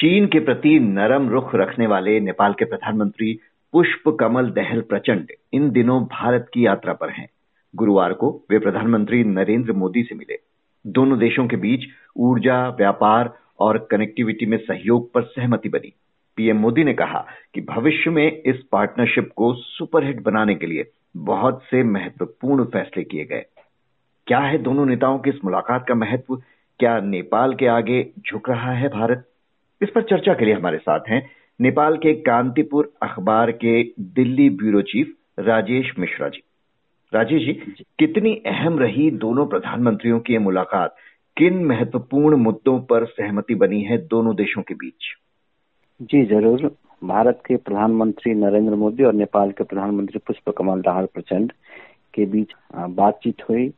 चीन के प्रति नरम रुख रखने वाले नेपाल के प्रधानमंत्री पुष्प कमल दहल प्रचंड इन दिनों भारत की यात्रा पर हैं। गुरुवार को वे प्रधानमंत्री नरेंद्र मोदी से मिले। दोनों देशों के बीच ऊर्जा, व्यापार और कनेक्टिविटी में सहयोग पर सहमति बनी। पीएम मोदी ने कहा कि भविष्य में इस पार्टनरशिप को सुपरहिट बनाने के लिए बहुत से महत्वपूर्ण फैसले किए गए। क्या है दोनों नेताओं की इस मुलाकात का महत्व? क्या नेपाल के आगे झुक रहा है भारत? इस पर चर्चा के लिए हमारे साथ हैं नेपाल के कांतिपुर अखबार के दिल्ली ब्यूरो चीफ राजेश मिश्रा जी। राजेश जी कितनी अहम रही दोनों प्रधानमंत्रियों की यह मुलाकात? किन महत्वपूर्ण मुद्दों पर सहमति बनी है दोनों देशों के बीच? जी ज़रूर। भारत के प्रधानमंत्री नरेंद्र मोदी और नेपाल के प्रधानमंत्री पुष्प कमल दाहाल प्रचंड के बीच बातचीत हुई।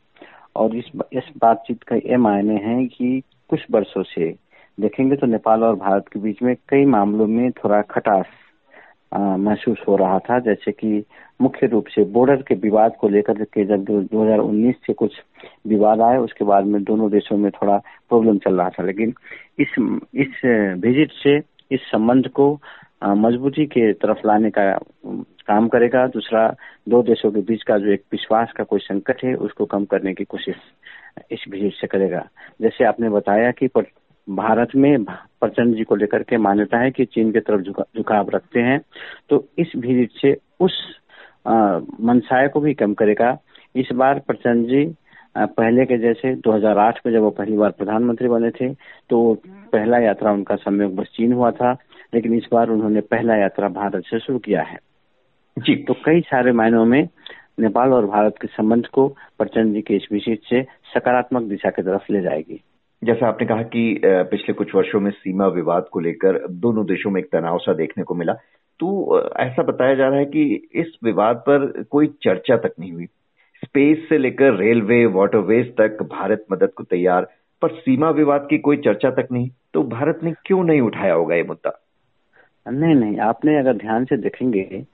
और इस इस बातचीत का ये मायने हैं कि कुछ वर्षों से देखेंगे तो नेपाल और भारत के बीच में कई मामलों में थोड़ा खटास महसूस हो रहा था। जैसे कि मुख्य रूप से बॉर्डर के विवाद को लेकर के जब 2019 से कुछ विवाद आए, उसके बाद में दोनों देशों में थोड़ा प्रॉब्लम चल रहा था। लेकिन इस इस विज़िट से, इस संबंध को मजबूती के तरफ़ लाने का काम करेगा। दूसरा, दो देशों के बीच का जो एक विश्वास का कोई संकट है, उसको कम करने की कोशिश इस विज़िट से करेगा। जैसे आपने बताया कि भारत में प्रचंड जी को लेकर के मान्यता है कि चीन की तरफ़ झुका, झुकाव रखते हैं। तो इस विज़िट से उस मनसाय को भी कम करेगा। इस बार प्रचंड जी पहले के जैसे 2008 में जब वो पहली बार प्रधानमंत्री बने थे तो पहला यात्रा उनका संयोग बस चीन हुआ था लेकिन इस बार उन्होंने पहला यात्रा भारत से शुरू किया है। जी। तो कई सारे मायनों में नेपाल और भारत के संबंध को प्रचंड जी के इस विज़िट से सकारात्मक दिशा की तरफ़ ले जाएगी। जैसा आपने कहा कि पिछले कुछ वर्षों में सीमा विवाद को लेकर दोनों देशों में एक तनाव सा देखने को मिला। तो ऐसा बताया जा रहा है कि इस विवाद पर कोई चर्चा तक नहीं हुई। स्पेस से लेकर रेलवे, वाटरवेज तक भारत मदद को तैयार, पर सीमा विवाद की कोई चर्चा तक नहीं। तो भारत ने क्यों नहीं उठाया होगा ये मुद्दा? नहीं नहीं, आपने अगर ध्यान से देखेंगे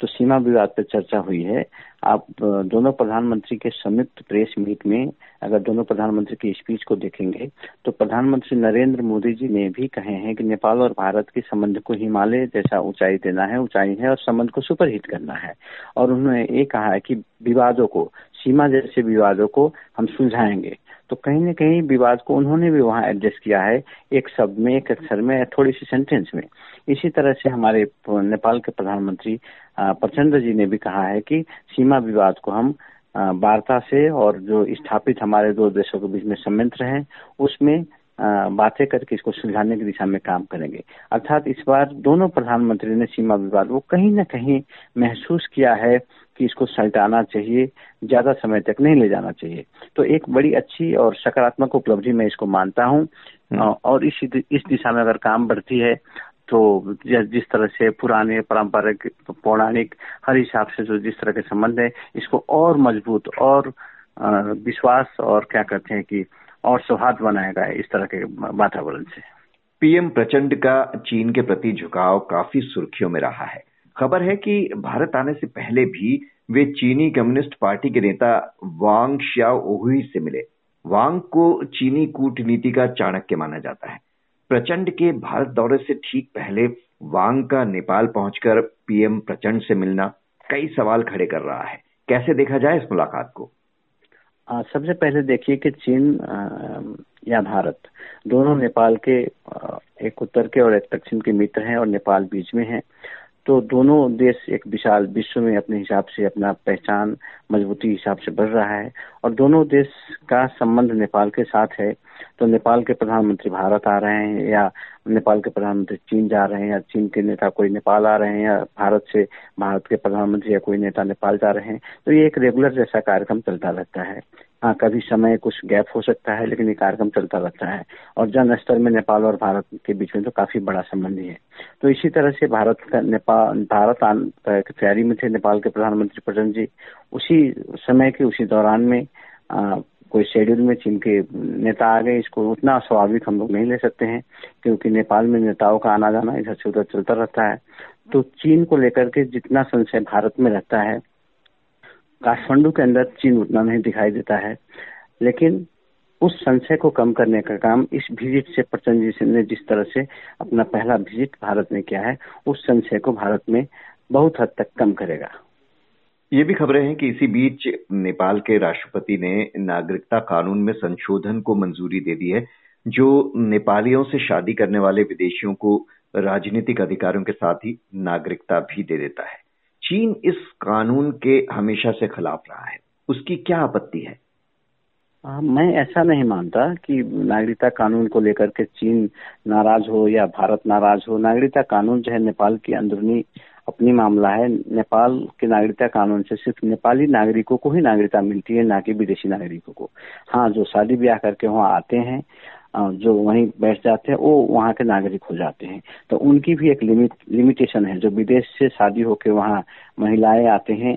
तो सीमा विवाद पर चर्चा हुई है। आप दोनों प्रधानमंत्री के संयुक्त प्रेस मीट में अगर दोनों प्रधानमंत्री की स्पीच को देखेंगे तो प्रधानमंत्री नरेंद्र मोदी जी ने भी कहे हैं कि नेपाल और भारत के संबंध को हिमालय जैसा ऊंचाई देना है, ऊंचाई है और संबंध को सुपरहिट करना है। और उन्होंने ये कहा है कि विवादों को, सीमा जैसे विवादों को हम सुलझाएँगे। तो कहीं ना कहीं विवाद को उन्होंने भी वहाँ एडजस्ट किया है, एक शब्द में, एक अक्षर में थोड़ी सी सेंटेंस में। इसी तरह से हमारे नेपाल के प्रधानमंत्री प्रचंड जी ने भी कहा है कि सीमा विवाद को हम वार्ता से और जो स्थापित हमारे दो देशों के बीच में संयंत्र है उसमें बातें करके इसको सुलझाने की दिशा में काम करेंगे। अर्थात इस बार दोनों प्रधानमंत्री ने सीमा विवाद को कहीं ना कहीं महसूस किया है कि इसको सल्टाना चाहिए ज़्यादा समय तक नहीं ले जाना चाहिए। तो एक बड़ी अच्छी और सकारात्मक उपलब्धि मैं इसको मानता हूँ। हम्म। और इस इस दिशा में अगर काम बढ़ती है तो जिस तरह से पुराने पारंपरिक पौराणिक हर हिसाब से जो जिस तरह के संबंध है इसको और मज़बूत और विश्वास और क्या कहते हैं कि और सौहार्द बनाएगा इस तरह के वातावरण से। पीएम प्रचंड का चीन के प्रति झुकाव काफ़ी सुर्खियों में रहा है। खबर है कि भारत आने से पहले भी वे चीनी कम्युनिस्ट पार्टी के नेता वांग श्याओ ओहुई से मिले। वांग को चीनी कूटनीति का चाणक्य माना जाता है। प्रचंड के भारत दौरे से ठीक पहले वांग का नेपाल पहुंचकर पीएम प्रचंड से मिलना कई सवाल खड़े कर रहा है। कैसे देखा जाए इस मुलाकात को? सबसे पहले देखिए कि चीन या भारत दोनों नेपाल के एक उत्तर के और एक दक्षिण के मित्र हैं और नेपाल बीच में है। तो दोनों देश एक विशाल विश्व में अपने हिसाब से अपना पहचान, मजबूती हिसाब से बढ़ रहा है और दोनों देश का संबंध नेपाल के साथ है। तो नेपाल के प्रधानमंत्री भारत आ रहे हैं या नेपाल के प्रधानमंत्री चीन जा रहे हैं या चीन के नेता कोई नेपाल आ रहे हैं या भारत से भारत के प्रधानमंत्री या कोई नेता नेपाल जा रहे हैं तो ये एक रेगुलर जैसा कार्यक्रम चलता रहता है। हाँ कभी समय कुछ गैप हो सकता है, लेकिन ये कार्यक्रम चलता रहता है। और जन स्तर में नेपाल और भारत के बीच में तो काफ़ी बड़ा संबंध है तो इसी तरह से भारत का नेपाल, भारत तैयारी में थे नेपाल के प्रधानमंत्री प्रचंड जी, उसी समय के उसी दौरान में कोई शेड्यूल में चीन के नेता आ गए, इसको उतना स्वाभाविक हम लोग नहीं ले सकते हैं, क्योंकि नेपाल में नेताओं का आना जाना इधर से उधर चलता रहता है। तो चीन को लेकर के जितना संशय भारत में रहता है, काठमांडू के अंदर चीन उतना नहीं दिखाई देता है। लेकिन उस संशय को कम करने का काम इस विज़िट से प्रचंड जी ने जिस तरह से अपना पहला विज़िट भारत में किया है, उस संशय को भारत में बहुत हद तक कम करेगा। ये भी खबरें हैं कि इसी बीच नेपाल के राष्ट्रपति ने नागरिकता कानून में संशोधन को मंजूरी दे दी है जो नेपालियों से शादी करने वाले विदेशियों को राजनीतिक अधिकारों के साथ ही नागरिकता भी दे देता है। चीन इस कानून के हमेशा से खिलाफ रहा है। उसकी क्या आपत्ति है? आ, मैं ऐसा नहीं मानता कि नागरिकता कानून को लेकर के चीन नाराज़ हो या भारत नाराज़ हो। नागरिकता कानून जो है नेपाल की अंदरूनी अपनी मामला है। नेपाल के नागरिकता कानून से सिर्फ़ नेपाली नागरिकों को ही नागरिकता मिलती है, ना कि विदेशी नागरिकों को। हाँ जो शादी ब्याह करके वहाँ आते हैं जो वहीं बैठ जाते हैं, वो वहाँ के नागरिक हो जाते हैं। तो उनकी भी एक लिमिट, लिमिटेशन है। जो विदेश से शादी होकर वहाँ महिलाएँ आते हैं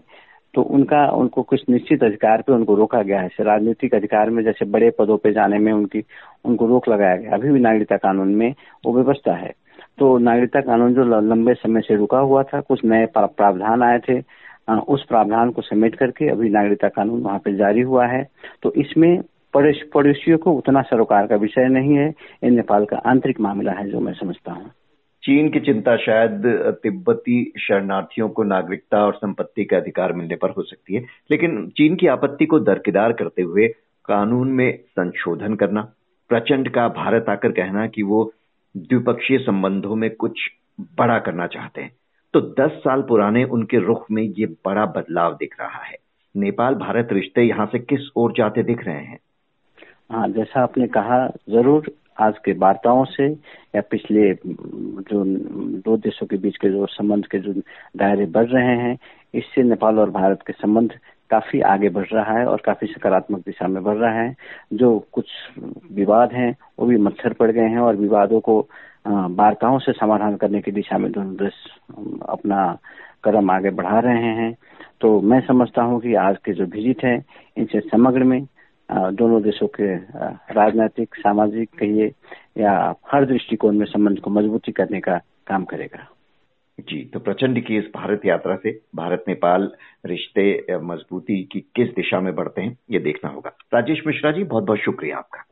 तो उनका, उनको कुछ निश्चित अधिकार पे उनको रोका गया है। राजनीतिक अधिकार में, जैसे बड़े पदों पे जाने में उनकी, उनको रोक लगाया गया अभी भी नागरिकता कानून में वो व्यवस्था है। तो नागरिकता कानून जो लंबे समय से रुका हुआ था, कुछ नए प्रावधान आए थे उस प्रावधान को समेट करके अभी नागरिकता कानून वहाँ पे जारी हुआ है। तो इसमें पड़ोसियों को उतना सरोकार का विषय नहीं है, ये नेपाल का आंतरिक मामला है जो मैं समझता हूँ। चीन की चिंता शायद तिब्बती शरणार्थियों को नागरिकता और संपत्ति के अधिकार मिलने पर हो सकती है, लेकिन चीन की आपत्ति को दरकिदार करते हुए कानून में संशोधन करना, प्रचंड का भारत आकर कहना कि वो द्विपक्षीय संबंधों में कुछ बड़ा करना चाहते हैं। तो 10 साल पुराने उनके रुख में ये बड़ा बदलाव दिख रहा है। नेपाल, भारत रिश्ते यहाँ से किस ओर जाते दिख रहे हैं? हाँ जैसा आपने कहा, ज़रूर आज के वार्ताओं से या पिछले, जो दो देशों के बीच के जो संबंध के जो दायरे बढ़ रहे हैं, इससे नेपाल और भारत के संबंध काफ़ी आगे बढ़ रहा है और काफ़ी सकारात्मक दिशा में बढ़ रहा है। जो कुछ विवाद हैं, वो भी मच्छर पड़ गए हैं और विवादों को वार्ताओं से समाधान करने की दिशा में दोनों देश अपना कदम आगे बढ़ा रहे हैं। तो मैं समझता हूँ कि आज के जो विज़िट है, इनसे समग्र में दोनों देशों के राजनीतिक, सामाजिक कहिए, या हर दृष्टिकोण में संबंध को मजबूती करने का काम करेगा। जी तो प्रचंड की इस भारत यात्रा से, भारत, नेपाल रिश्ते, मजबूती की किस दिशा में बढ़ते हैं, ये देखना होगा। राजेश मिश्रा जी बहुत बहुत शुक्रिया आपका।